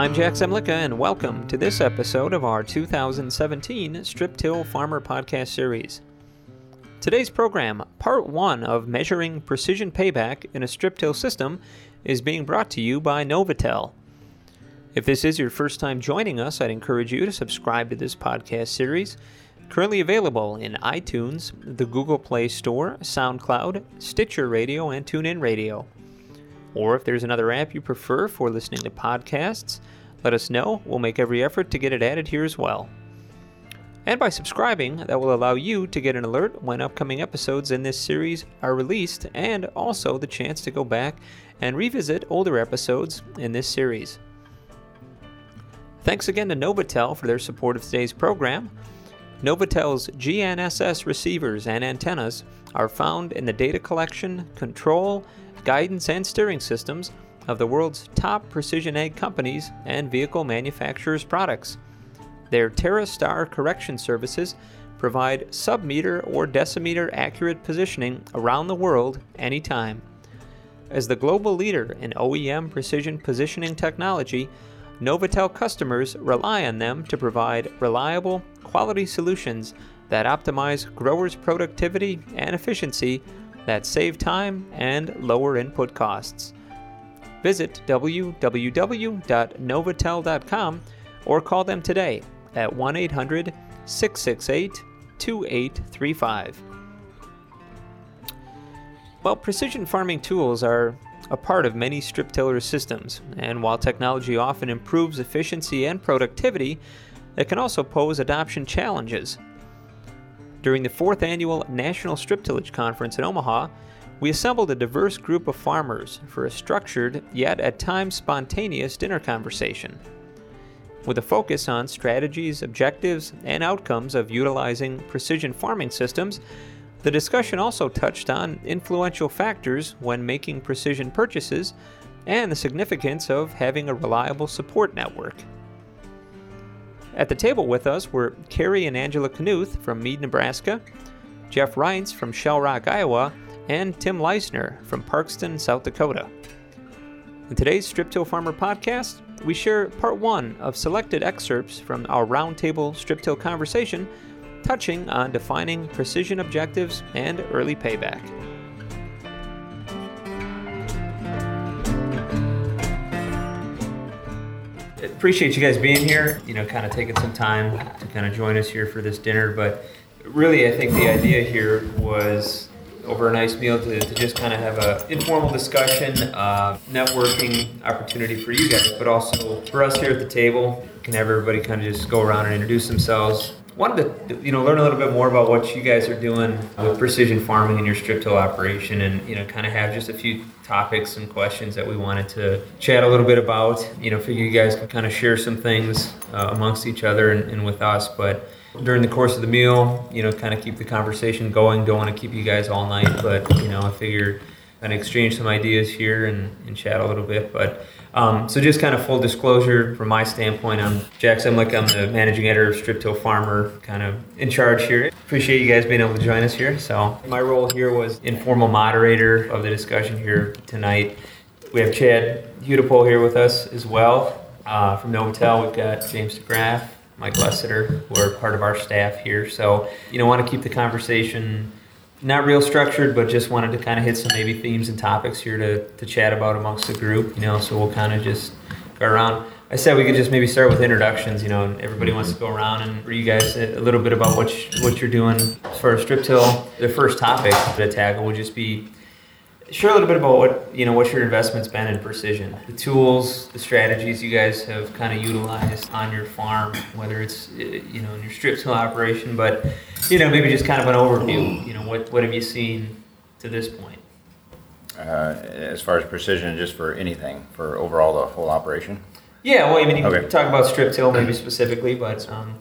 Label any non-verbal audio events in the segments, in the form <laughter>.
I'm Jack Zemlicka, and welcome to this episode of our 2017 Strip Till Farmer Podcast Series. Today's program, part one of measuring precision payback in a strip till system, is being brought to you by Novatel. If this is your first time joining us, I'd encourage you to subscribe to this podcast series, currently available in iTunes, the Google Play Store, SoundCloud, Stitcher Radio, and TuneIn Radio. Or if there's another app you prefer for listening to podcasts, let us know. We'll make every effort to get it added here as well. And by subscribing, that will allow you to get an alert when upcoming episodes in this series are released, and also the chance to go back and revisit older episodes in this series. Thanks again to Novatel for their support of today's program. Novatel's GNSS receivers and antennas are found in the data collection, control, guidance, and steering systems of the world's top precision ag companies and vehicle manufacturers' products. Their TerraStar correction services provide sub-meter or decimeter accurate positioning around the world anytime. As the global leader in OEM precision positioning technology, Novatel customers rely on them to provide reliable, quality solutions that optimize growers' productivity and efficiency that save time and lower input costs. Visit www.novatel.com or call them today at 1 800 668 2835. Well, precision farming tools are a part of many strip tiller systems, and while technology often improves efficiency and productivity, it can also pose adoption challenges. During the fourth annual National Strip Tillage Conference in Omaha, we assembled a diverse group of farmers for a structured, yet at times spontaneous dinner conversation. With a focus on strategies, objectives, and outcomes of utilizing precision farming systems, the discussion also touched on influential factors when making precision purchases and the significance of having a reliable support network. At the table with us were Kerry and Angela Knuth from Mead, Nebraska, Jeff Reintz from Shell Rock, Iowa, and Tim Leisner from Parkston, South Dakota. In today's Strip Till Farmer podcast, we share part one of selected excerpts from our roundtable strip till conversation touching on defining precision objectives and early payback. Appreciate you guys being here, you know, kind of taking some time to kind of join us here for this dinner. But really, I think the idea here was over a nice meal to, to just kind of have an informal discussion, uh, networking opportunity for you guys, but also for us here at the table. Can have everybody kind of just go around and introduce themselves, wanted to you know learn a little bit more about what you guys are doing with precision farming in your strip till operation and you know kind of have just a few topics and questions that we wanted to chat a little bit about you know figure you guys can kind of share some things uh, amongst each other and, and with us. But during the course of the meal you know kind of keep the conversation going. Don't want to keep you guys all night but you know i figure kind of exchange some ideas here and, and chat a little bit. But um, so just kind of full disclosure from my standpoint, I'm Jack Zemlick. I'm the managing editor of Strip Till Farmer, kind of in charge here. Appreciate you guys being able to join us here. So my role here was informal moderator of the discussion here tonight. We have Chad Hudipole here with us as well uh, from Novatel. We've got James DeGraff, Mike Lessiter, who are part of our staff here. So you know, want to keep the conversation not real structured, but just wanted to kind of hit some maybe themes and topics here to, to chat about amongst the group, you know, so we'll kind of just go around. I said we could just maybe start with introductions, you know, and everybody wants to go around and for you guys a little bit about what, you, what you're doing as far as strip till. The first topic to tackle would just be share a little bit about what you know what your investment's been in precision the tools the strategies you guys have kind of utilized on your farm whether it's you know in your strip till operation but you know maybe just kind of an overview you know what what have you seen to this point uh, as far as precision just for anything for overall the whole operation yeah well i mean you okay. can talk about strip till maybe specifically but um,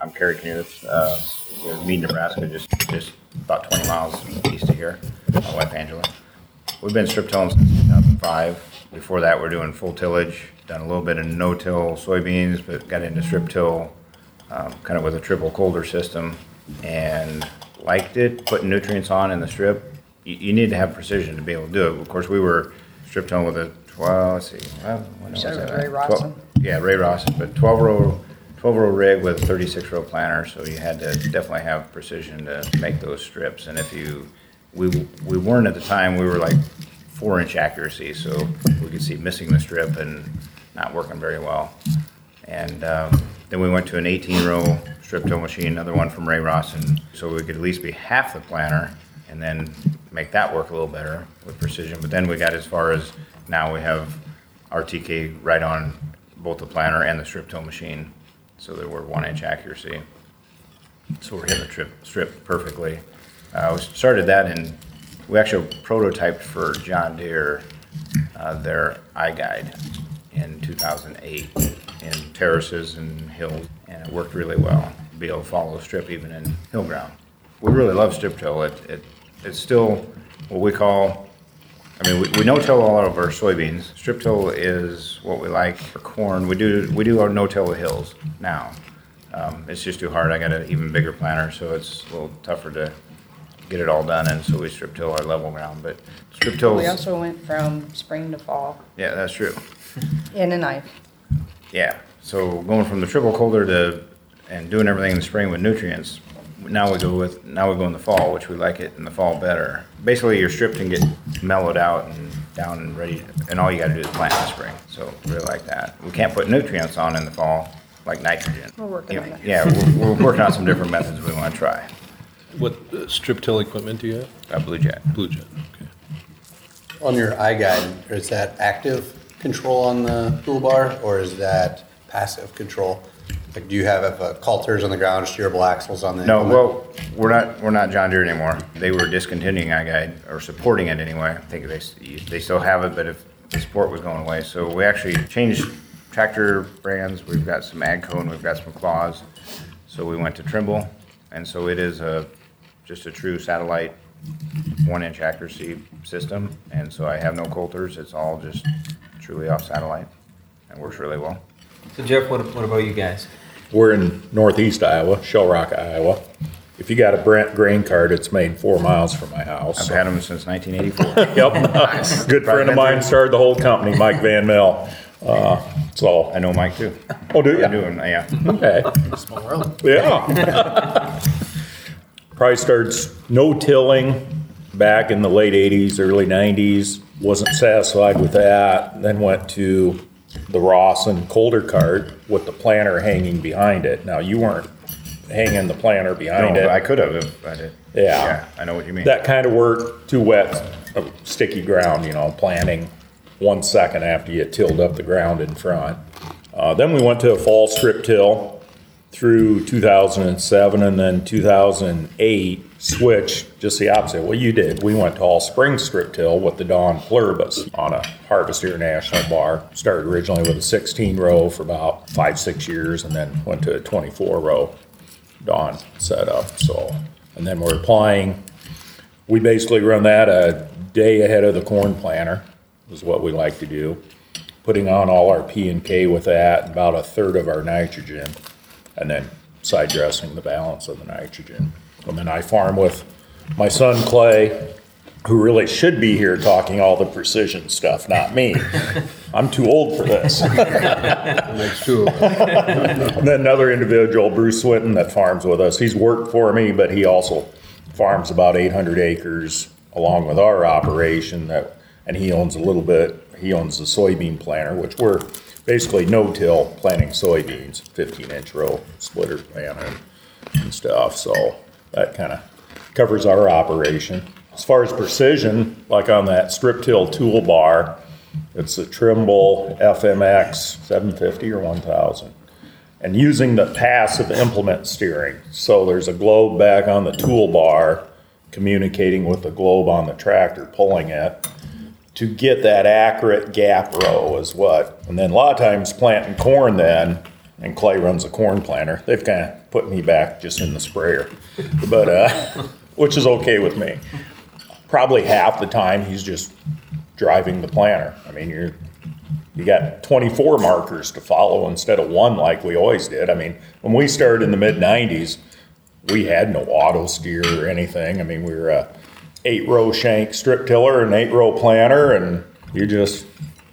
i'm Kerry Knuth, uh, Mead, Nebraska, just just about 20 miles east of here. My wife Angela. We've been strip tilling since 2005. Before that, we're doing full tillage, done a little bit of no-till soybeans, but got into strip till um, kind of with a triple coulter system and liked it, putting nutrients on in the strip. You, you need to have precision to be able to do it. Of course, we were strip tilling with a, well, let's see, when was that? Ray 12 Robinson? Yeah, Ray Ross, but twelve row, twelve row rig with thirty-six row planter, so you had to definitely have precision to make those strips. And if you, we, we weren't at the time, we were like four inch accuracy, so we could see missing the strip and not working very well. And, um, then we went to an eighteen row strip till machine, another one from Ray Ross, and so we could at least be half the planter and then make that work a little better with precision. But then we got as far as, now we have RTK right on both the planter and the strip till machine, so that we're one inch accuracy. So we're hitting the trip, strip perfectly. Uh, we started that and we actually prototyped for John Deere, uh, their iGuide in two thousand eight in terraces and hills, and it worked really well. Be able to follow the strip even in hill ground. We really love strip till. It, it, it's still what we call I mean, we, we no-till all of our soybeans. Strip till is what we like for corn. We do, we do our no-till with hills now. Um, it's just too hard. I got an even bigger planter, so it's a little tougher to get it all done, and so we strip till our level ground, but strip till, We also went from spring to fall yeah, that's true. in a knife. Yeah, so going from the triple coulter to, and doing everything in the spring with nutrients, now we go with, now we go in the fall, which we like it in the fall better. Basically, your strip can get mellowed out and down and ready, and all you gotta do is plant in the spring, so really like that. We can't put nutrients on in the fall, like nitrogen. We're working on that. Yeah, we're, we're working on some different methods we wanna try. What uh, strip till equipment do you have? Uh, Blu-Jet. Blue Jet, okay. On your iGuide, is that active control on the toolbar or is that passive control? Like, do you have uh, coulters on the ground, steerable axles on the No, implement? well, we're not, we're not John Deere anymore. They were discontinuing iGuide, or supporting it anyway. I think they, they still have it, but if the support was going away. So we actually changed tractor brands. We've got some AGCO and we've got some Claas. So we went to Trimble, and so it is a, just a true satellite, one-inch accuracy system. And so I have no coulters. It's all just truly off satellite, and works really well. So Jeff, what, what about you guys? We're in northeast Iowa, Shell Rock, Iowa. If you got a Brent grain cart, it's made four miles from my house. I've had them since 1984. <laughs> Yep. Good friend of mine started the whole company, Mike Van Mel. Uh, so, I know Mike too. oh, do you? I do, you? and, yeah. Okay. Small world. Yeah. <laughs> <laughs> Probably starts no-tilling back in the late eighties, early nineties. Wasn't satisfied with that, then went to the Ross and coulter cart with the planter hanging behind it. Now, you weren't hanging the planter behind No, it. I could have if I did. Yeah. I know what you mean. that kind of work, too wet, uh, sticky ground, you know, planting one second after you tilled up the ground in front. Uh, then we went to a fall strip till through 2007 and then 2008 switched just the opposite. What you did, we went to all spring strip till with the Dawn Pluribus on a Harvest International bar. Started originally with a 16 row for about five, six years and then went to a 24 row Dawn setup. So, and then we're applying we basically run that a day ahead of the corn planter, is what we like to do. Putting on all our P and K with that, about a third of our nitrogen, and then side dressing the balance of the nitrogen. And then I farm with my son Clay, who really should be here talking all the precision stuff, not me. <laughs> I'm too old for this. <laughs> Makes two of us. And then another individual, Bruce Swinton, that farms with us. He's worked for me, but he also farms about 800 acres along with our operation. That, and he owns a little bit. He owns the soybean planter, which we're basically no-till planting soybeans, 15-inch row splitter planter and stuff. So that kind of covers our operation. As far as precision, like on that strip till toolbar, it's a Trimble FMX 750 or 1000 and using the passive implement steering. So there's a globe back on the toolbar communicating with the globe on the tractor pulling it to get that accurate gap row is what. And then a lot of times planting corn then, and Clay runs a corn planter, they've kind of put me back just in the sprayer. But, uh, <laughs> which is okay with me. Probably half the time he's just driving the planter. I mean, you're, you got 24 markers to follow instead of one like we always did. I mean, when we started in the mid 90s, we had no auto steer or anything. I mean, we were a eight row shank strip tiller and eight row planter, and you just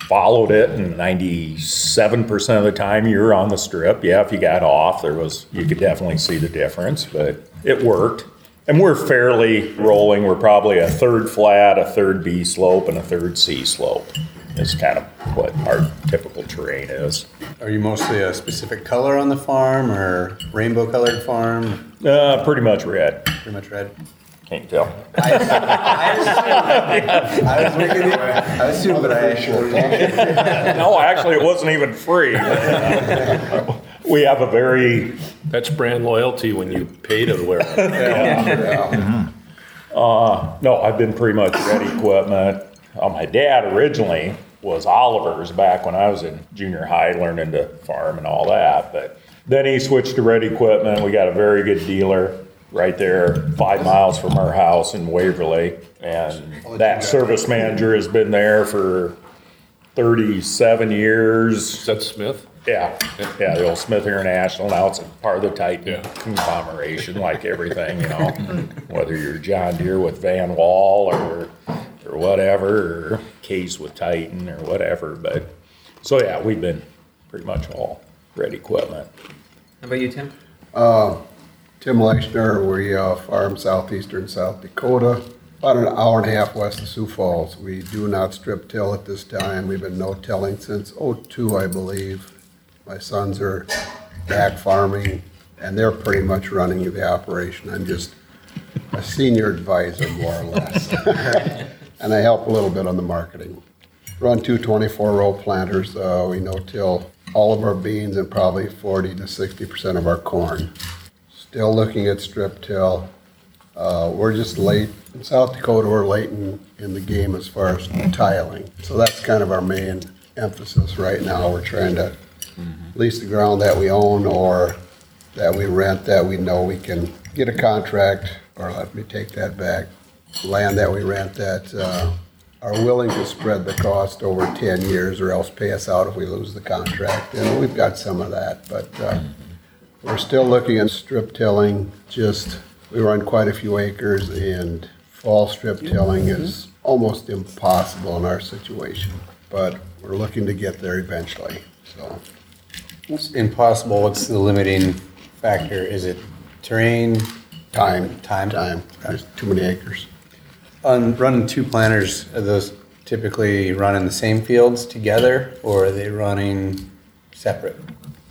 followed it and ninety-seven percent of the time you were on the strip. Yeah, if you got off, there was, you could definitely see the difference, but it worked. And we're fairly rolling. We're probably a third flat, a third B slope, and a third C slope. Is kind of what our typical terrain is. Are you mostly a specific color on the farm or rainbow colored farm? Uh, pretty much red. Pretty much red. Can't tell. <laughs> I was making it, I assumed that I. No, actually, it wasn't even free. <laughs> We have a very, That's brand loyalty when you pay to wear it. no, I've been pretty much red equipment. Uh, my dad originally was Oliver's back when I was in junior high, learning to farm and all that. But then he switched to red equipment. We got a very good dealer right there, five miles from our house in Waverly. And that service manager has been there for thirty-seven years. Is that Smith? Yeah, yeah, the old Smith International, now it's a part of the Titan Yeah. conglomeration, like everything, you know. Whether you're John Deere with Van Wall or, or whatever, or Case with Titan or whatever, but, so yeah, we've been pretty much all red equipment. How about you, Tim? Tim Leichner, we uh, farm southeastern South Dakota, about an hour and a half west of Sioux Falls. We do not strip till at this time. We've been no-tilling since '02, I believe. My sons are back farming, and they're pretty much running the operation. I'm just a senior advisor, more or less. <laughs> And I help a little bit on the marketing. Run two 24-row planters. Uh, We no-till all of our beans and probably 40 to 60% of our corn. Still looking at strip till. Uh, we're just late, in South Dakota, we're late in, in the game as far as tiling. So that's kind of our main emphasis right now. We're trying to lease the ground that we own or that we rent that we know we can get a contract, or let me take that back, land that we rent that, uh, are willing to spread the cost over ten years or else pay us out if we lose the contract. And we've got some of that, but, uh, we're still looking at strip tilling, just, we run quite a few acres and fall strip tilling is almost impossible in our situation. But we're looking to get there eventually, so. It's impossible. What's the limiting factor? Is it terrain? Time. Time. Time, there's too many acres. On running two planters, are those typically run in the same fields together or are they running separate?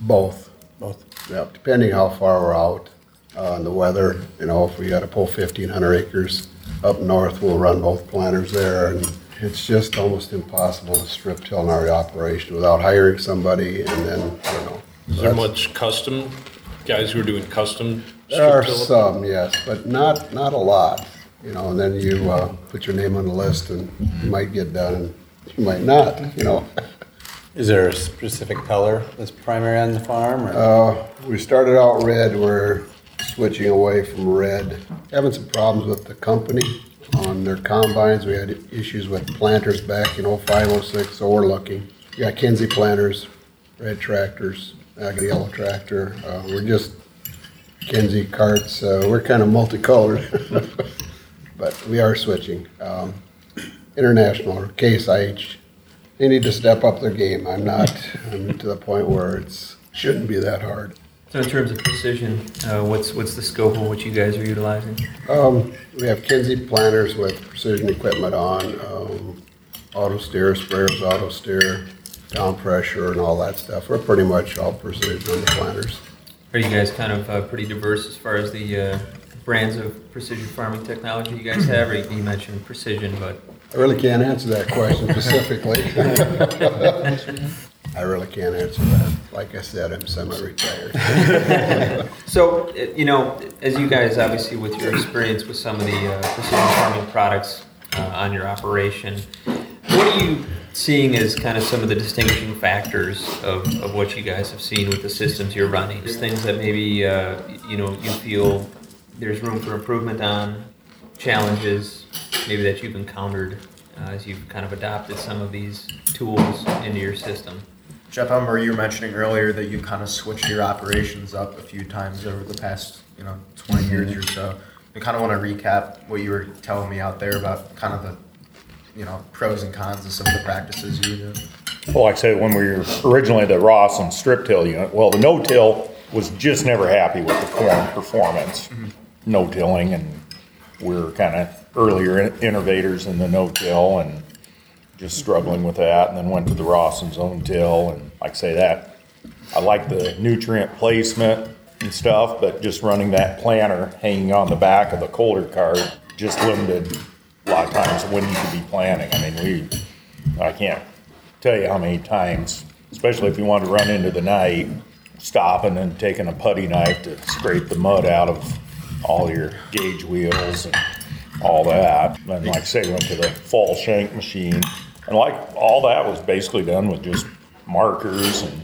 Both, Both. yeah, depending how far we're out, uh, and the weather, you know, if we gotta pull fifteen hundred acres up north, we'll run both planters there, and it's just almost impossible to strip till in our operation without hiring somebody, and then, don't know. Is there much custom, guys who are doing custom? There are strip till? some, yes, but not, not a lot, you know, and then you, uh, put your name on the list and you might get done, and you might not, you know. Is there a specific color that's primary on the farm or? Uh, we started out red, we're switching away from red. Having some problems with the company on their combines, we had issues with planters back in oh-five, oh-six, so we're looking. We got Kinze planters, red tractors, I got a yellow tractor, uh, we're just Kinze carts, uh, we're kind of multicolored. <laughs> But we are switching. Um, International, or Case IH, they need to step up their game. I'm not, I'm to the point where it's, shouldn't be that hard. So in terms of precision, uh, what's what's the scope of what you guys are utilizing? Um, we have Kinze planters with precision equipment on, um, auto steer, sprayers, auto steer, down pressure and all that stuff. We're pretty much all precision on the planters. Are you guys kind of uh, pretty diverse as far as the uh, brands of precision farming technology you guys have? Or you you mentioned precision, but I really can't answer that question <laughs> specifically. <laughs> I really can't answer that. Like I said, I'm semi-retired. <laughs> So, uh, you know, as you guys obviously with your experience with some of the uh, precision farming products uh, on your operation, what are you seeing as kind of some of the distinguishing factors of, of what you guys have seen with the systems you're running? Things that maybe, uh, you know, you feel there's room for improvement on, challenges maybe that you've encountered uh, as you've kind of adopted some of these tools into your system? Jeff, I remember you were mentioning earlier that you kind of switched your operations up a few times over the past, you know, 20 years or so. I kind of want to recap what you were telling me out there about kind of the, you know, pros and cons of some of the practices you were doing. Well, like I said, when we were originally the Rawson strip till unit, well, the no-till was just never happy with the corn performance. No-tilling and we were kind of earlier in- innovators in the no-till and just struggling with that. And then went to the Rawson zone till and like I say that, I like the nutrient placement and stuff, but just running that planter hanging on the back of the coulter cart just limited a lot of times when you could be planting. I mean, we, I can't tell you how many times, especially if you want to run into the night, stopping and taking a putty knife to scrape the mud out of all your gauge wheels and all that. And like I say, went to the fall shank machine. And like, all that was basically done with just markers and,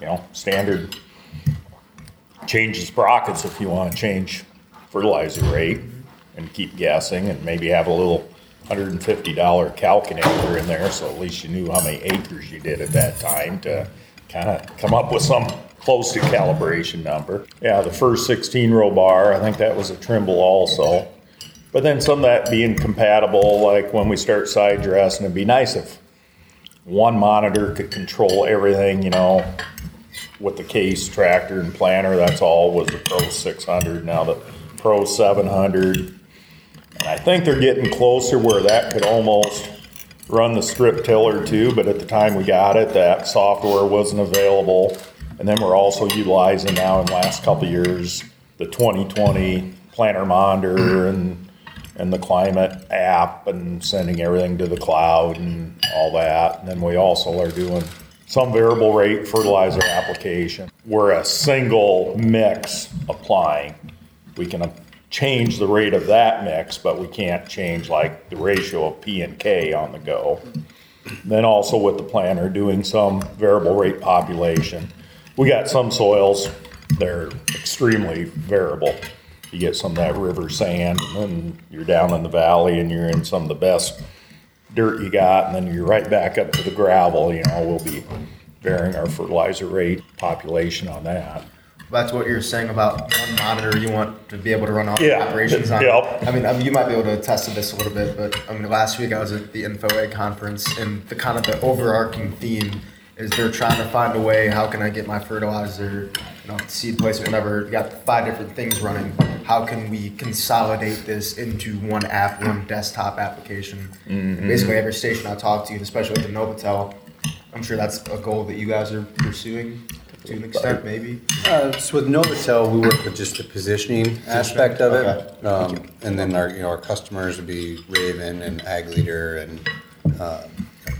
you know, standard changes sprockets if you want to change fertilizer rate and keep guessing and maybe have a little hundred and fifty dollar calculator in there, so at least you knew how many acres you did at that time to kind of come up with some close to calibration number. Yeah, the first sixteen row bar, I think that was a Trimble also. But then some of that being compatible, like when we start side dressing, it'd be nice if one monitor could control everything, you know, with the case tractor and planter, that's all was the Pro six hundred, now the Pro seven hundred. And I think they're getting closer where that could almost run the strip tiller too, but at the time we got it, that software wasn't available. And then we're also utilizing now in the last couple years, the twenty twenty planter monitor and, and the climate app and sending everything to the cloud and all that. And then we also are doing some variable rate fertilizer application. We're a single mix applying. We can change the rate of that mix, but we can't change like the ratio of P and K on the go. Then also with the planter, doing some variable rate population. We got some soils, they're extremely variable. You get some of that river sand, and then you're down in the valley and you're in some of the best dirt you got, and then you're right back up to the gravel, you know, we'll be varying our fertilizer rate population on that. That's what you're saying about one monitor you want to be able to run all Yeah, operations on. yep. I mean, I mean, you might be able to attest to this a little bit, but I mean, last week I was at the InfoAg conference, and the kind of the overarching theme is they're trying to find a way. How can I get my fertilizer, you know, seed placement, whatever? You got five different things running. How can we consolidate this into one app, one desktop application? Mm-hmm. Basically, every station I talk to, especially with the Novatel, I'm sure that's a goal that you guys are pursuing to an extent, maybe. Uh, so with Novatel, we work with just the positioning aspect of it. Okay. Um, and then our, you know, our customers would be Raven and Ag Leader and, uh,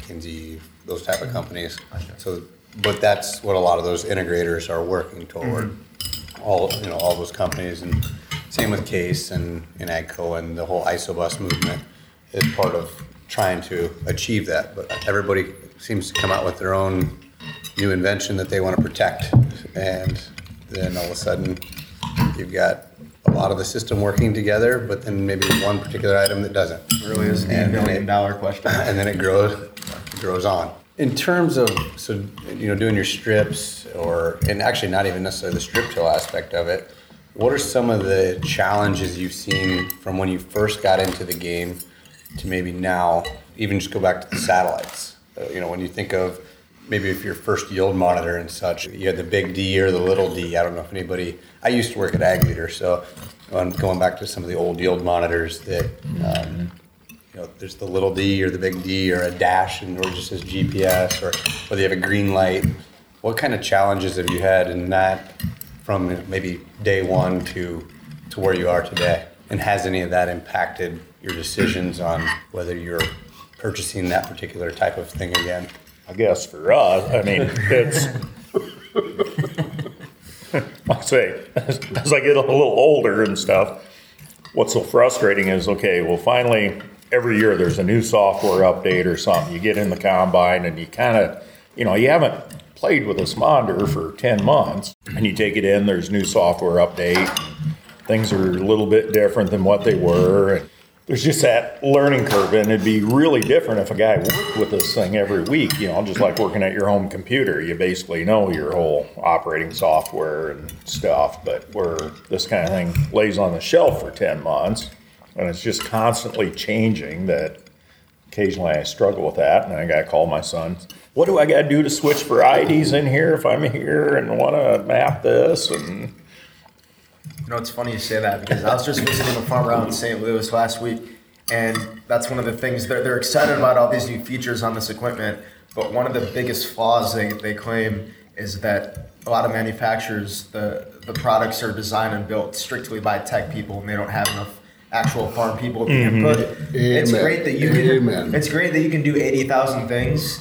Kinze, those type of companies. So, but that's what a lot of those integrators are working toward. Mm-hmm. All, you know, all those companies and same with Case and, and Agco and the whole Isobus movement is part of trying to achieve that. But everybody seems to come out with their own new invention that they want to protect. And then all of a sudden, you've got a lot of the system working together, but then maybe one particular item that doesn't. Really is a billion it- dollar question. <laughs> And then it grows, grows on. In terms of, so, you know, doing your strips or, and actually not even necessarily the strip till aspect of it, what are some of the challenges you've seen from when you first got into the game to maybe now, even just go back to the satellites? Uh, You know, when you think of maybe if your first yield monitor and such, you had the big D or the little d. I don't know if anybody, I used to work at Ag Leader, so um, going back to some of the old yield monitors that, um, you know, there's the little d or the big D or a dash and or just says GPS or whether you have a green light. What kind of challenges have you had in that from maybe day one to, to where you are today? And has any of that impacted your decisions on whether you're purchasing that particular type of thing again? I guess for us, I mean, it's, <laughs> I say, as as I get a little older and stuff, what's so frustrating is, okay, well, finally, every year there's a new software update or something. You get in the combine and you kind of, you know, you haven't played with this monitor for 10 months and you take it in, there's new software update. Things are a little bit different than what they were. And there's just that learning curve, and it'd be really different if a guy worked with this thing every week, you know, just like working at your home computer. You basically know your whole operating software and stuff, but where this kind of thing lays on the shelf for 10 months and it's just constantly changing that occasionally I struggle with that, and I gotta call my son. What do I gotta do to switch varieties in here if I'm here and wanna map this and? You know, it's funny you say that because I was just visiting a farm around St. Louis last week, and that's one of the things they're, they're excited about all these new features on this equipment. But one of the biggest flaws they, they claim is that a lot of manufacturers, the, the products are designed and built strictly by tech people, and they don't have enough actual farm people to input. It's great that you Amen. can, it's great that you can do eighty thousand things,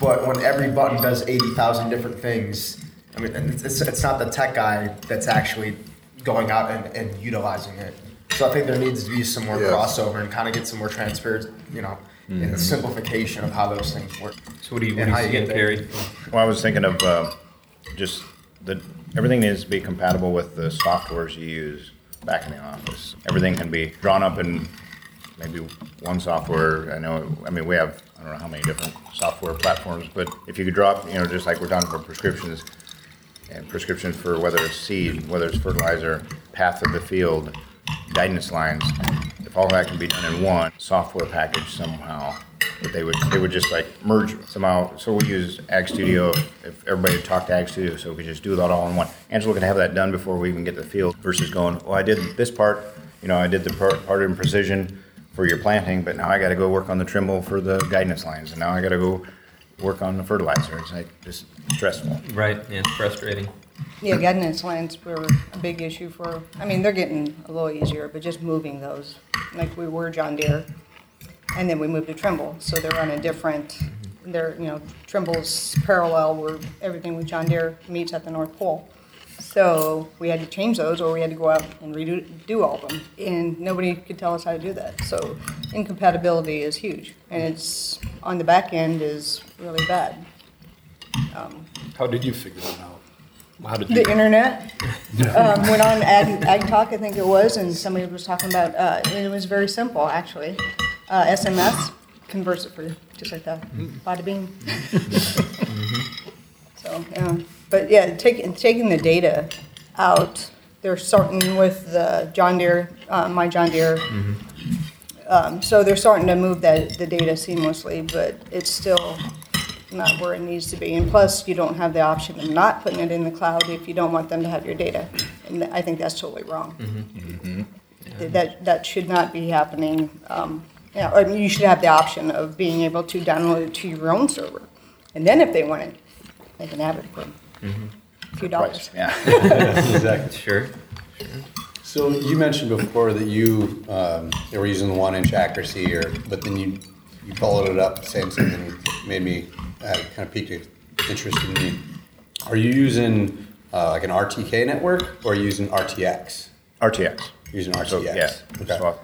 but when every button does eighty thousand different things, I mean, it's, it's, it's not the tech guy that's actually going out and, and utilizing it. So I think there needs to be some more Yes. crossover and kind of get some more transparency, you know, and simplification of how those things work. So what do you, what And do you you think, get there. Well, I was thinking of, uh, just that everything needs to be compatible with the softwares you use back in the office. Everything can be drawn up in maybe one software. I know, I mean, we have, I don't know how many different software platforms, but if you could drop, you know, just like we're talking about prescriptions, and prescriptions for whether it's seed, whether it's fertilizer, path of the field, guidance lines, if all that can be done in one software package somehow, they would, they would just like merge somehow, so we use Ag Studio, if everybody would talk to Ag Studio, so we could just do that all in one. Angela could have that done before we even get to the field versus going, well, I did this part, you know, I did the part, part in precision for your planting, but now I gotta go work on the trimble for the guidance lines, and now I gotta go work on the fertilizer, it's like, just stressful. Right, yeah, it's frustrating. Yeah, guidance lines were a big issue for, I mean, they're getting a little easier, but just moving those, like we were John Deere. And then we moved to Trimble, so they're on a different, they're, you know, Trimble's parallel where everything with John Deere meets at the North Pole. So we had to change those, or we had to go out and redo, do all of them, and nobody could tell us how to do that. So incompatibility is huge, and it's, on the back end is really bad. How did you figure that out? How did you? The internet, <laughs> um, went on Ag, Ag Talk, I think it was, and somebody was talking about, uh, and it was very simple, actually. Uh, SMS converts it for you, just like that, bada bing. So, yeah, but yeah, taking, taking the data out, they're starting with the John Deere, uh, my John Deere. Um, so they're starting to move that, the data seamlessly, but it's still not where it needs to be. And plus, you don't have the option of not putting it in the cloud if you don't want them to have your data. And I think that's totally wrong. That, that should not be happening. Um, Yeah, I mean, you should have the option of being able to download it to your own server. And then if they want it, they can have it for a few dollars. Yeah. <laughs> Exactly. Sure. So you mentioned before that you, um, you were using the one inch accuracy or, but then you, you followed it up saying something that made me, uh, kind of piqued interest in me. Are you using, uh, like an RTK network or are you using RTX? RTX. Using So, RTX? yeah. Okay. So,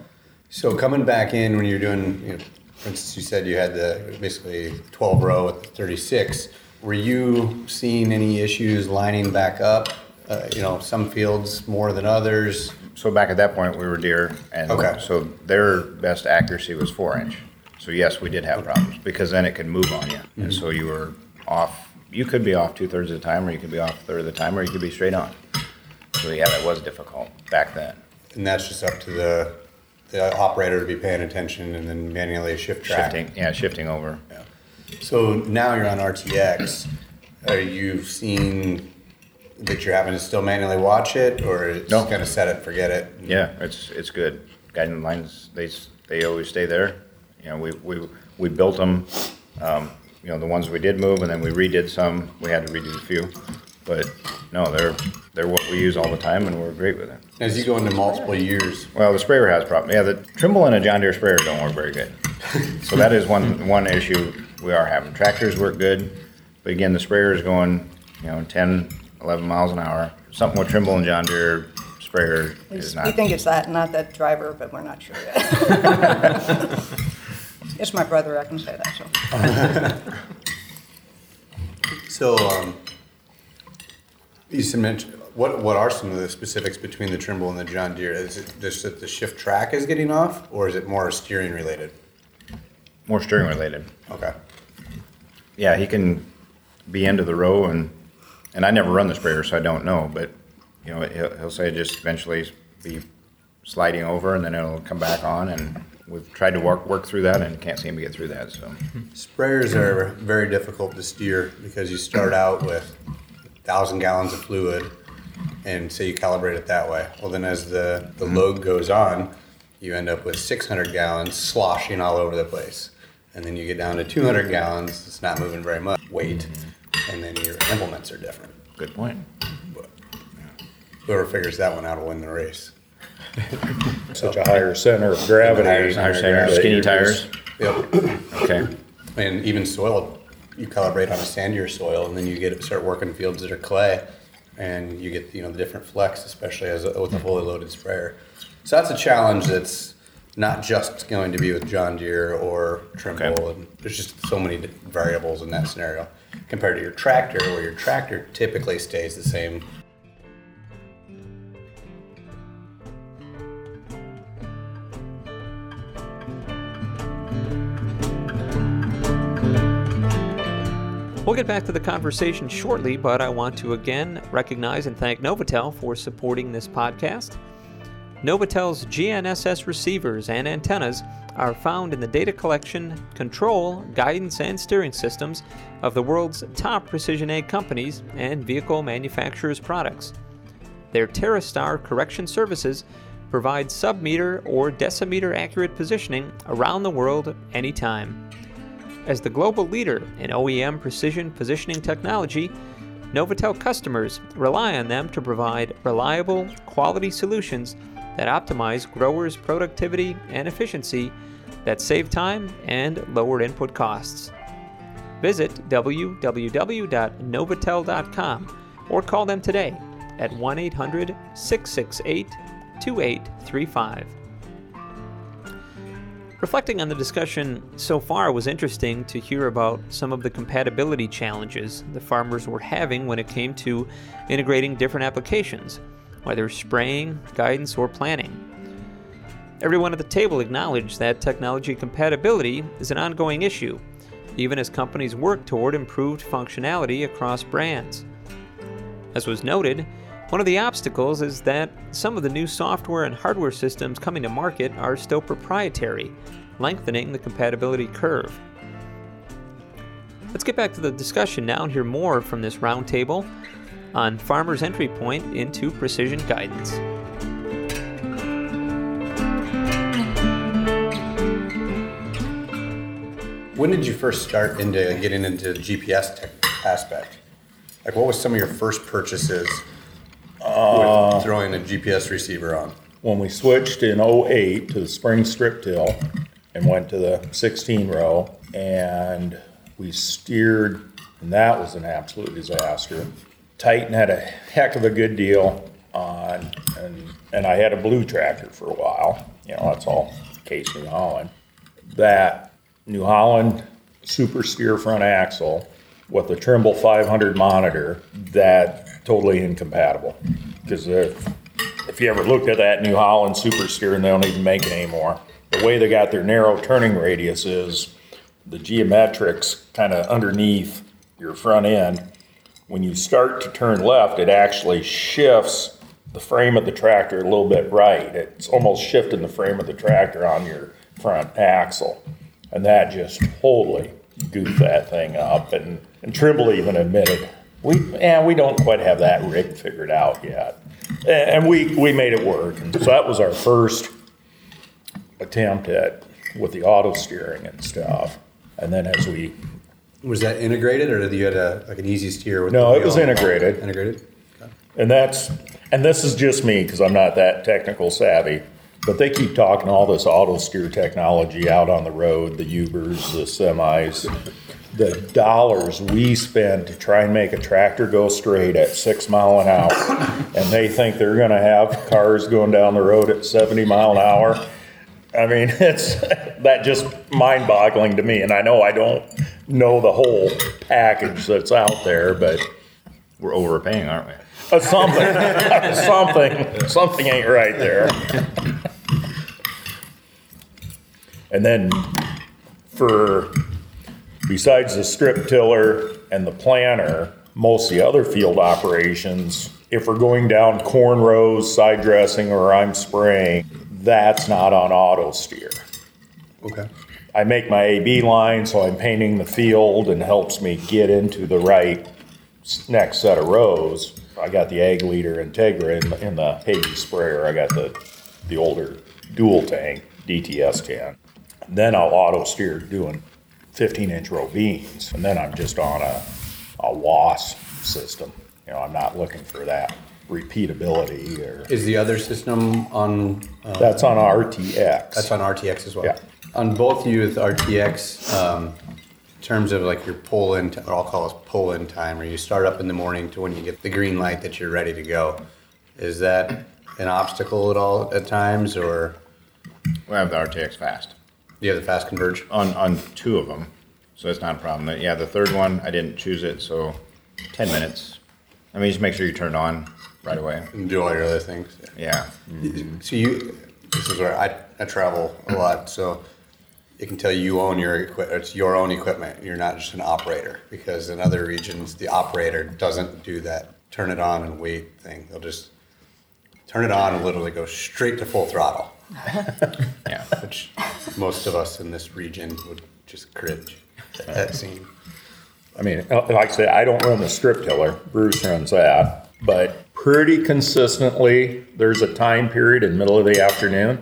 So coming back in when you're doing, you know, for instance, you said you had the basically 12 row the 36. Were you seeing any issues lining back up? Uh, you know, some fields more than others. So back at that point, we were deer, and Okay. so their best accuracy was four inch. So yes, we did have problems, because then it could move on you. And so you were off, you could be off two thirds of the time, or you could be off a third of the time, or you could be straight on. So yeah, that was difficult back then. And that's just up to the, the operator to be paying attention and then manually shift track. Shifting, yeah, shifting over. Yeah. So now you're on RTX. Are you seeing that you're having to still manually watch it or it's No. kind of set it, forget it? Yeah, it's, it's good. Guidance lines, they, they always stay there. You know, we, we, we built them, um, you know, the ones we did move, and then we redid some, we had to redo a few. But, no, they're, they're what we use all the time, and we're great with it. As you go into multiple years, Well, the sprayer has problem. Yeah, the Trimble and a John Deere sprayer don't work very good. So that is one, <laughs> one issue we are having. Tractors work good, but again, the sprayer is going, you know, 10, 11 miles an hour. Something with Trimble and John Deere sprayer We is we think it's that, not that driver, but we're not sure yet. <laughs> It's my brother, I can say that, so. <laughs> So, um, you said mention, what, what are some of the specifics between the Trimble and the John Deere? Is it just that the shift track is getting off, or is it more steering related? More steering related. Okay. Yeah, he can be into the row and, and I never run the sprayer, so I don't know, but, you know, he'll, he'll say just eventually be sliding over and then it'll come back on and we've tried to work, work through that and can't seem to get through that, so. Sprayers are very difficult to steer because you start out with thousand gallons of fluid and say you calibrate it that way. Well, then as the, the load goes on, you end up with 600 gallons sloshing all over the place. And then you get down to 200 gallons, it's not moving very much weight, and then your implements are different. Good point. But whoever figures that one out will win the race. <laughs> Such a higher center of gravity. Higher- higher center, that skinny tires. Yep. Okay, And even soil, you calibrate on a sandier soil, and then you get start working fields that are clay, and you get you know the different flex, especially as a, with a fully loaded sprayer. So that's a challenge that's not just going to be with John Deere or Trimble, Okay. and there's just so many variables in that scenario compared to your tractor, where your tractor typically stays the same. We'll get back to the conversation shortly, but I want to again recognize and thank Novatel for supporting this podcast. Novatel's GNSS receivers and antennas are found in the data collection, control, guidance, and steering systems of the world's top precision ag companies and vehicle manufacturers' products. Their TerraStar correction services provide sub-meter or decimeter accurate positioning around the world anytime. As the global leader in OEM precision positioning technology, Novatel customers rely on them to provide reliable, quality solutions that optimize growers' productivity and efficiency, that save time and lower input costs. Visit www.novatel.com or call them today at 1 800 668 2835. Reflecting on the discussion so far was interesting to hear about some of the compatibility challenges the farmers were having when it came to integrating different applications, whether spraying, guidance, or planning. Everyone at the table acknowledged that technology compatibility is an ongoing issue, even as companies work toward improved functionality across brands. As was noted, one of the obstacles is that some of the new software and hardware systems coming to market are still proprietary, lengthening the compatibility curve. Let's get back to the discussion now and hear more from this roundtable on farmers' entry point into precision guidance. When did you first start into getting into the GPS tech aspect? Like, what was some of your first purchases with uh, throwing a GPS receiver on? When we switched in '08 to the spring strip till and went to the 16 row and we steered, and that was an absolute disaster. Titan had a heck of a good deal on, and, and I had a blue tractor for a while. You know, that's all Case New Holland. That New Holland super steer front axle with the Trimble 500 monitor, that totally incompatible. Because if, you ever looked at that New Holland super steer, and they don't even make it anymore, the way they got their narrow turning radius is the geometrics kind of underneath your front end. When you start to turn left, it actually shifts the frame of the tractor a little bit right. It's almost shifting the frame of the tractor on your front axle. And that just totally goofed that thing up. And, and Trimble even admitted, we, yeah, we don't quite have that rig figured out yet. And we, we made it work. And so that was our first attempt at, with the auto steering and stuff. And then as we, Was that integrated, or did you had a like an EZ-Steer? With No, it was integrated. Integrated. and that's, and this is just me because I'm not that technical savvy, but they keep talking all this auto steer technology out on the road, the Ubers, the semis. The dollars we spend to try and make a tractor go straight at six mile an hour, and they think they're gonna have cars going down the road at seventy mile an hour. I mean, <laughs> it's, that just mind boggling to me, and I know I don't know the whole package that's out there, but we're overpaying, aren't we? uh, something, <laughs> something, something ain't right there. And then for, besides the strip tiller and the planter, most of the other field operations, if we're going down corn rows, side dressing, or I'm spraying, that's not on auto steer. Okay. I make my AB line, so I'm painting the field and helps me get into the right next set of rows. I got the Ag Leader Integra in, in the Hagie sprayer. I got the, the older dual tank DTS ten. Then I'll auto steer doing fifteen inch row beans, and then I'm just on a, a WAAS system. You know, I'm not looking for that repeatability or, Is the other system on, uh, that's on RTX. that's on RTX as well? Yeah. On both you with RTX, um, in terms of like your pull-in, ti- what I'll call it pull-in time, where you start up in the morning to when you get the green light that you're ready to go, is that an obstacle at all at times, or We have the RTX fast have the fast converge? on, on two of them, so that's not a problem. Yeah, the third one, I didn't choose it, so ten minutes. I mean, just make sure you turn it on right away. And do all your other things? Yeah. So you, this is where I, I travel a lot, so it can tell you you own your equip, it's your own equipment. You're not just an operator, because in other regions, the operator doesn't do that turn it on and wait thing. They'll just turn it on and literally go straight to full throttle, <laughs> Yeah. which most of us in this region would just cringe at that scene. I mean, uh, like I said, I don't run the strip tiller. Bruce runs that. But pretty consistently, there's a time period in the middle of the afternoon.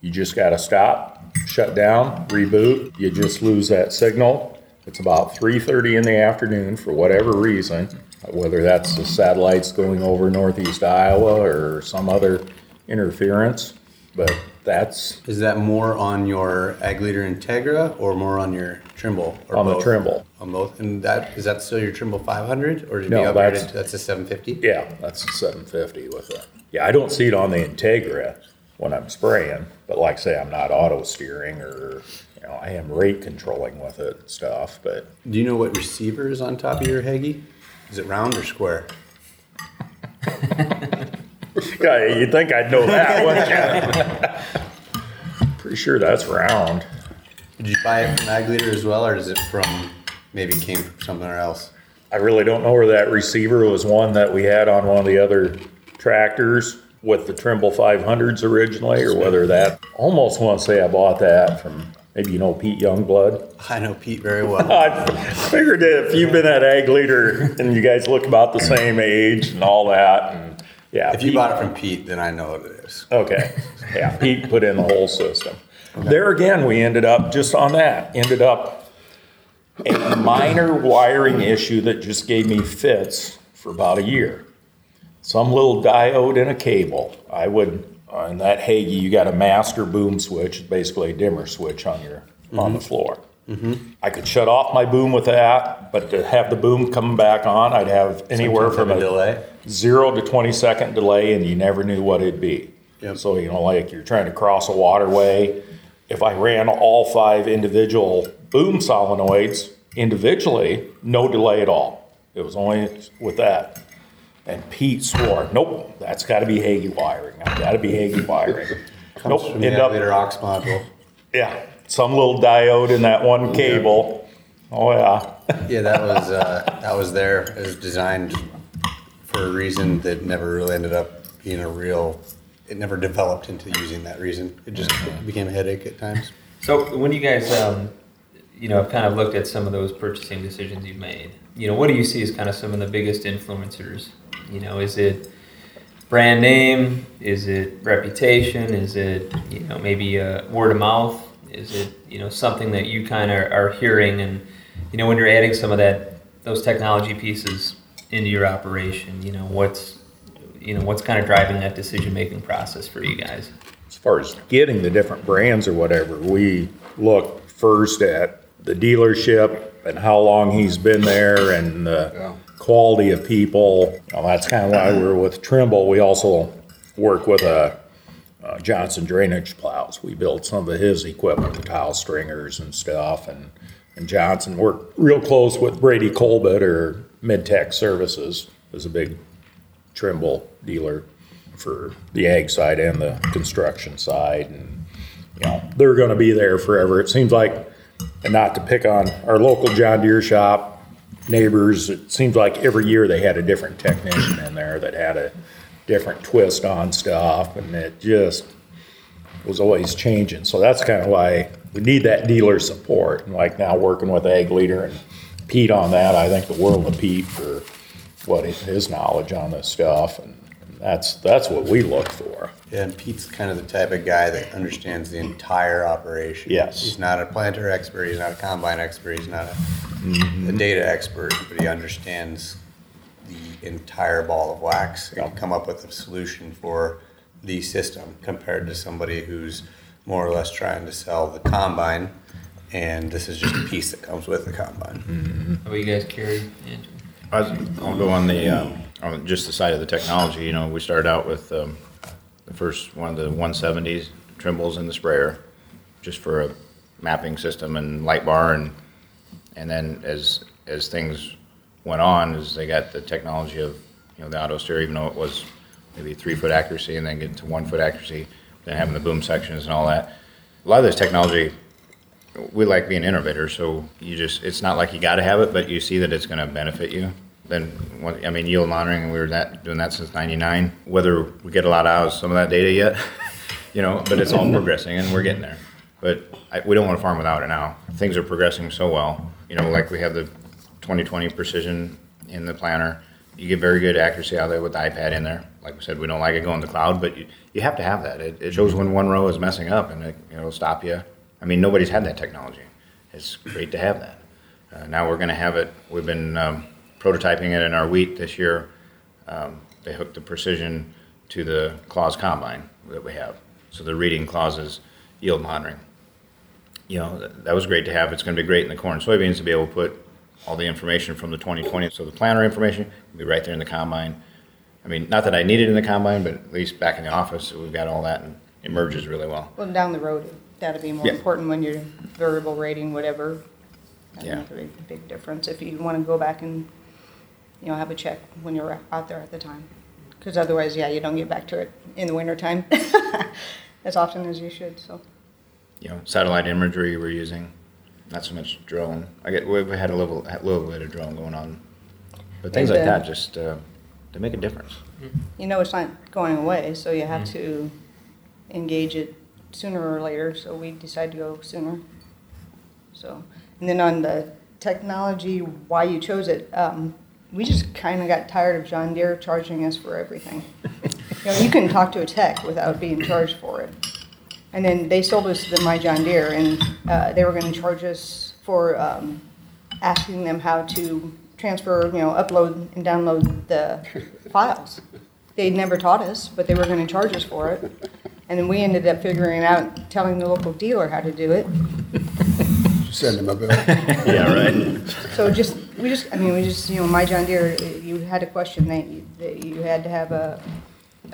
You just got to stop, shut down, reboot. You just lose that signal. It's about 3:30 in the afternoon for whatever reason, whether that's the satellites going over northeast Iowa or some other interference. But that's Is that more on your Ag Leader Integra or more on your Trimble? or on the both? Trimble. On both, and that, is that still your Trimble five hundred, or did you No, upgrade that's- it, to- that's a seven fifty? Yeah, that's the seven fifty with it. Yeah, I don't see it on the Integra when I'm spraying, but like I say, I'm not auto steering or, you know, I am rate controlling with it and stuff, but Do you know what receiver is on top of your Hagie? Is it round or square? <laughs> <laughs> yeah, you'd think I'd know that, wouldn't you? Pretty sure that's round. Did you buy it from Ag Leader as well, or is it from, maybe came from somewhere else? I really don't know where that receiver was one that we had on one of the other tractors with the Trimble five hundreds originally, or whether that, almost want to say I bought that from, maybe you know Pete Youngblood. I know Pete very well. <laughs> I figured that if you've been that ag leader and you guys look about the same age and all that, and yeah. If you Pete- bought it from Pete, then I know what it is. Okay, yeah, Pete put in the whole system. There again, we ended up, just on that, ended up a minor wiring issue that just gave me fits for about a year. Some little diode in a cable. I would, uh, on that Hagie, you got a master boom switch, basically a dimmer switch on your, on the mm-hmm. floor. Mm-hmm. I could shut off my boom with that, but to have the boom come back on, I'd have anywhere Sometimes from a delay. zero to 20 second delay and you never knew what it'd be. Yep. So, you know, like you're trying to cross a waterway, if I ran all five individual boom solenoids individually, no delay at all. It was only with that. And Pete swore, nope, that's gotta be Hagie wiring. That's gotta be Hagie wiring. Comes Nope, end up, Leader aux module. yeah, some little diode in that one cable. Oh, yeah. <laughs> Yeah, that was, uh, that was there, it was designed for a reason that never really ended up being a real, it never developed into using that reason. It just became a headache at times. So when you guys, um, you know, have kind of looked at some of those purchasing decisions you've made, you know, what do you see as kind of some of the biggest influencers? You know, is it brand name? Is it reputation? Is it, you know, maybe uh, word of mouth? Is it, you know, something that you kind of are hearing and, you know, when you're adding some of that, those technology pieces into your operation, you know, what's, you know, what's kind of driving that decision-making process for you guys? as far as getting the different brands or whatever, we look first at the dealership and how long he's been there and the quality of people. Well, that's kind of why we're with Trimble. We also work with a uh, Johnson drainage plows. We built some of his equipment, the tile stringers and stuff. And, and Johnson worked real close with Brady Colbert or Midtech Services, is a big Trimble dealer for the ag side and the construction side. And, you know, they're gonna be there forever. It seems like, and not to pick on our local John Deere shop, neighbors, it seems like every year they had a different technician in there that had a different twist on stuff, and it just was always changing. So that's kind of why we need that dealer support. And like now working with Ag Leader and Pete on that, I think the world of Pete for what his knowledge on this stuff, and that's that's what we look for. Yeah, and Pete's kind of the type of guy that understands the entire operation. Yes. He's not a planter expert, he's not a combine expert, he's not a, mm-hmm. a data expert, but he understands the entire ball of wax and come up with a solution for the system compared to somebody who's more or less trying to sell the combine, and this is just a piece that comes with the combine. How about you guys, Kerry? Andrew? I was- I'll go on the, um, on just the side of the technology, you know, we started out with, um, the first one of the one seventies, Trimbles in the sprayer, just for a mapping system and light bar and, and then as, as things went on, as they got the technology of, you know, the auto steer, even though it was maybe three foot accuracy and then getting to one foot accuracy, then having the boom sections and all that. A lot of this technology, we like being innovators, so you just, it's not like you gotta have it, but you see that it's gonna benefit you. Then, I mean, yield monitoring, we were that, doing that since ninety-nine. Whether we get a lot out of some of that data yet, <laughs> you know, but it's all progressing and we're getting there. But I, we don't wanna farm without it now. Things are progressing so well, you know, like we have the twenty-twenty precision in the planner. You get very good accuracy out there with the iPad in there. Like we said, we don't like it going to the cloud, but you, you have to have that. It, it shows when one row is messing up and it, it'll stop you. I mean, nobody's had that technology. It's great to have that. Uh, now we're gonna have it, we've been, um, prototyping it in our wheat this year. Um, they hooked the precision to the Claas combine that we have. So they're reading Claas's yield monitoring. You know, that, that was great to have. It's gonna be great in the corn soybeans to be able to put all the information from the twenty twenty. So the planner information will be right there in the combine. I mean, not that I need it in the combine, but at least back in the office, we've got all that and it merges really well. Well, down the road, that'll be more Yeah. important when you're variable rating, whatever. That'd Yeah. make a big, big difference if you want to go back and, you know, have a check when you're out there at the time. Because otherwise, yeah, you don't get back to it in the wintertime <laughs> as often as you should, so. you know, satellite imagery we're using, not so much drone. I get, we've had a little, a little bit of drone going on. But things like And, that, just, uh, they make a difference. You know it's not going away, so you have to engage it sooner or later, so we decided to go sooner. So, and then on the technology, why you chose it, um, we just kind of got tired of John Deere charging us for everything. You know, you can talk to a tech without being charged for it. And then they sold us the My John Deere, and uh, they were going to charge us for um, asking them how to transfer, you know, upload and download the <laughs> files. They'd never taught us, but they were going to charge us for it. And then we ended up figuring out, telling the local dealer how to do it. Send him a bill. <laughs> Yeah, right. So just, we just, I mean, we just, you know, My John Deere, you had a question that you, that you had to have a,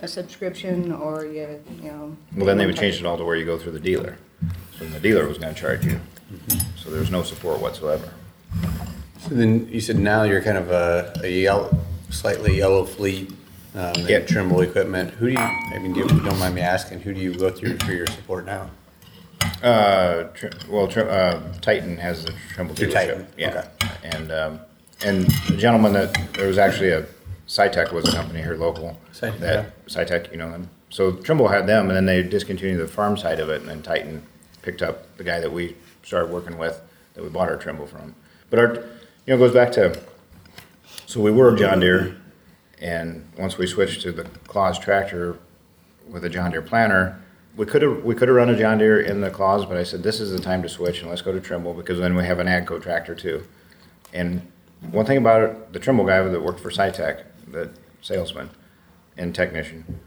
a subscription or you, you know. Well, then they would change it all to where you go through the dealer. So then the dealer was gonna charge you. So there was no support whatsoever. So then you said now you're kind of a, a yellow, slightly yellow fleet, um, that Yeah. Trimble equipment. Who do you, I mean, do you, don't mind me asking, who do you go through for your support now? Uh, Tri- well, Tri- uh, Titan has the Trimble Through dealership. Titan, Yeah. And, um, and the gentleman that, there was actually a, SciTech was a company here local. Sci- That, SciTech, you know them. So Trimble had them and then they discontinued the farm side of it and then Titan picked up the guy that we started working with, that we bought our Trimble from. But our, you know, it goes back to, so we were John Deere and once we switched to the Claas tractor with a John Deere planter, we could have, we could have run a John Deere in the Claas, but I said, this is the time to switch and let's go to Trimble because then we have an AGCO tractor too. And one thing about it, the Trimble guy that worked for SciTech, the salesman and technician,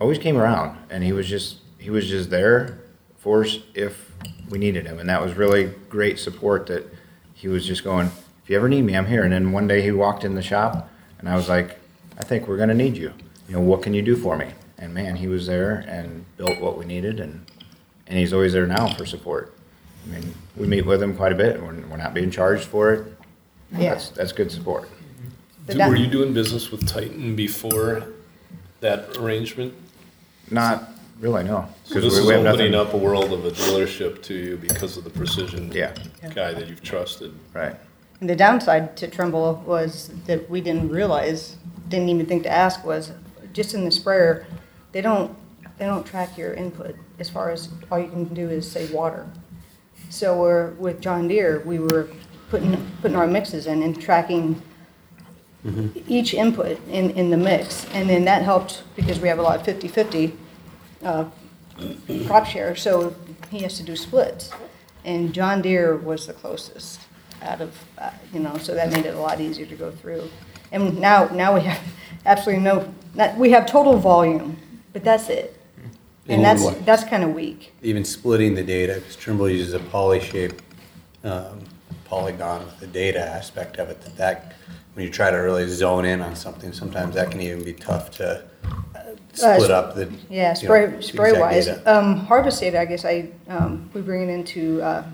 always came around and he was just, he was just there for us if we needed him. And that was really great support that he was just going, if you ever need me, I'm here. And then one day he walked in the shop and I was like, I think we're gonna need you. You know, what can you do for me? And man, he was there and built what we needed and, and he's always there now for support. I mean, we meet with him quite a bit. We're, we're not being charged for it. Yeah. That's, that's good support. The Do- down- Were you doing business with Titan before that arrangement? Not really, no. So 'Cause this we- is we have opening nothing- up a world of a dealership to you because of the precision Yeah. guy that you've trusted. Right. And the downside to Trimble was that we didn't realize, didn't even think to ask was, just in the sprayer, they don't, they don't track your input as far as, all you can do is say water. So we're, with John Deere, we were putting, putting our mixes in and tracking each input in, in the mix. And then that helped because we have a lot of 50/50 uh, crop share, so he has to do splits. And John Deere was the closest out of, uh, you know, so that made it a lot easier to go through. And now, now we have <laughs> absolutely no, not, we have total volume, but that's it. And that's, what? that's kind of weak. Even splitting the data, because Trimble uses a poly shape um, polygon with the data aspect of it, that that, when you try to really zone in on something, sometimes that can even be tough to uh, split up the. Yeah, you know, spray, spray wise. Um, harvest data, I guess I, um, we bring it into, uh,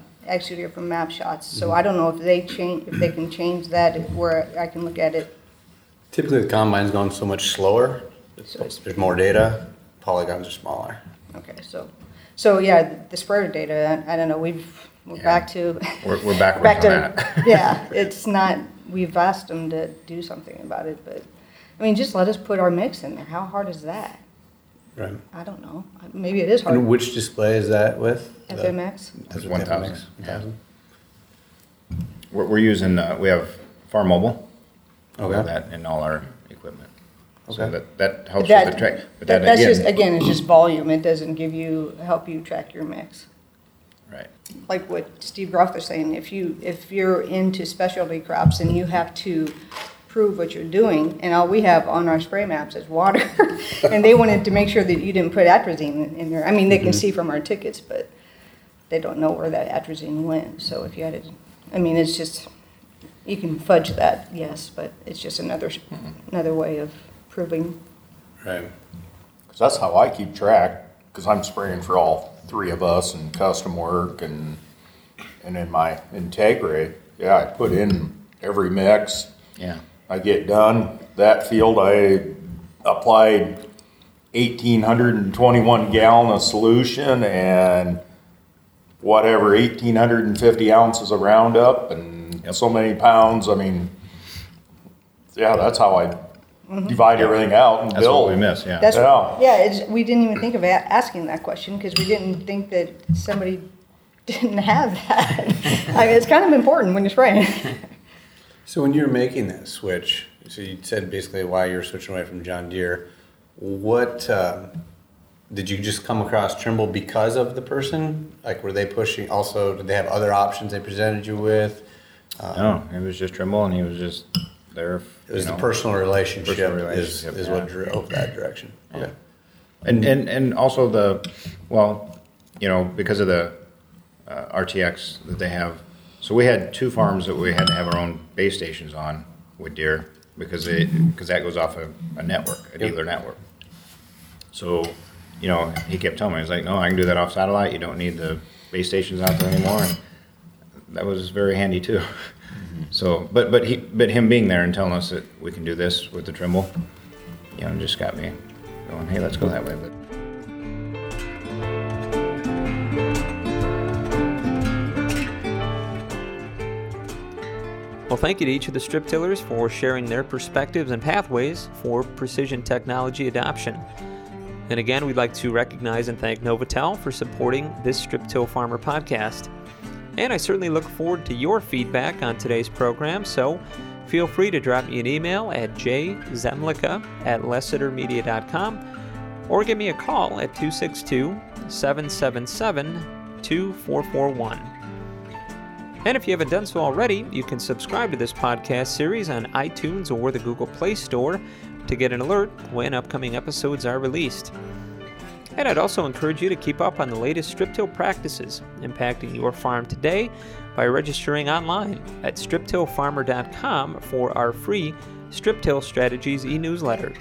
Studio from MapShots. So Mm-hmm. I don't know if they change, if they can change that where I can look at it. Typically, the combine's going so much slower, So there's more data, polygons are smaller. Okay, so, so yeah, the sprayer data, I I don't know, we've, we're Yeah. back to. We're- we're backwards <laughs> back to- that. Yeah, <laughs> it's not, we've asked them to do something about it, but, I mean, just let us put our mix in there. How hard is that? Right. I don't know. Maybe it is And hard. which display is that with? The- FMX? That's It's 1000, FMX, yeah. 1000? We're, we're using, uh, we have Farmobile. We Okay. That in all our equipment. So Okay. that, that But helps with the track. But that- then that's just, again, again, it's just volume. It doesn't give you, help you track your mix. Right. like what Steve Groth was saying, if you, if you're into specialty crops and you have to prove what you're doing, and all we have on our spray maps is water, <laughs> and they wanted to make sure that you didn't put atrazine in there. I mean, they can mm-hmm. see from our tickets, but they don't know where that atrazine went. So if you had to, I mean, it's just, you can fudge that, yes, but it's just another, mm-hmm. another way of proving. Right. Cause that's how I keep track, cause I'm spraying for all three of us and custom work and, and in my Integra, yeah, I put in every mix. Yeah. I get done, that field, I applied eighteen hundred and twenty-one gallon of solution and whatever, eighteen hundred and fifty ounces of Roundup and so many pounds, I mean, yeah, that's how I divide everything out and That's what we miss, yeah. That's, Yeah. yeah, it's, we didn't even think of a- asking that question because we didn't think that somebody <laughs> didn't have that. I mean, it's kind of important when you're spraying. So when you're making that switch, so you said basically why you're switching away from John Deere. What um, did you just come across Trimble because of the person? Like, were they pushing? Also, did they have other options they presented you with? No, it was just Trimble and he was just there. It was you the know. personal relationship, Personal is, relationship, is yeah. what drove that direction. Yeah, And, and, and also the, well, you know, because of the uh, RTX that they have. So we had two farms that we had to have our own base stations on with Deere because they, because that goes off a, a network, a Yep. dealer network. So, you know, he kept telling me, he's like, no, I can do that off satellite. You don't need the base stations out there anymore. And that was very handy too. <laughs> So, but, but he, but him being there and telling us that we can do this with the Trimble, you know, just got me going, hey, let's go that way. But Well, thank you to each of the strip tillers for sharing their perspectives and pathways for precision technology adoption. And again, we'd like to recognize and thank Novatel for supporting this Strip Till Farmer podcast. And I certainly look forward to your feedback on today's program, so feel free to drop me an email at jzemlicka at lessitermedia.com or give me a call at 262 777 2441. And if you haven't done so already, you can subscribe to this podcast series on iTunes or the Google Play Store to get an alert when upcoming episodes are released. And I'd also encourage you to keep up on the latest strip till practices impacting your farm today by registering online at striptillfarmer.com for our free Strip Till Strategies e newsletter.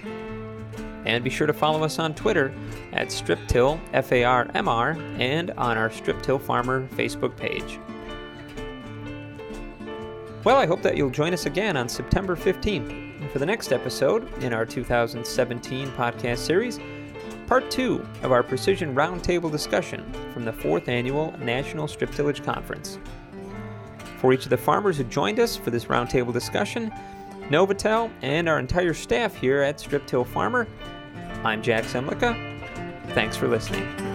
And be sure to follow us on Twitter at StripTill, F A R M R, and on our Strip Till Farmer Facebook page. Well, I hope that you'll join us again on September 15th for the next episode in our 2017 podcast series, part two of our Precision Roundtable discussion from the fourth annual National Strip Tillage Conference. For each of the farmers who joined us for this roundtable discussion, Novatel, and our entire staff here at Strip Till Farmer, I'm Jack Zemlicka. Thanks for listening.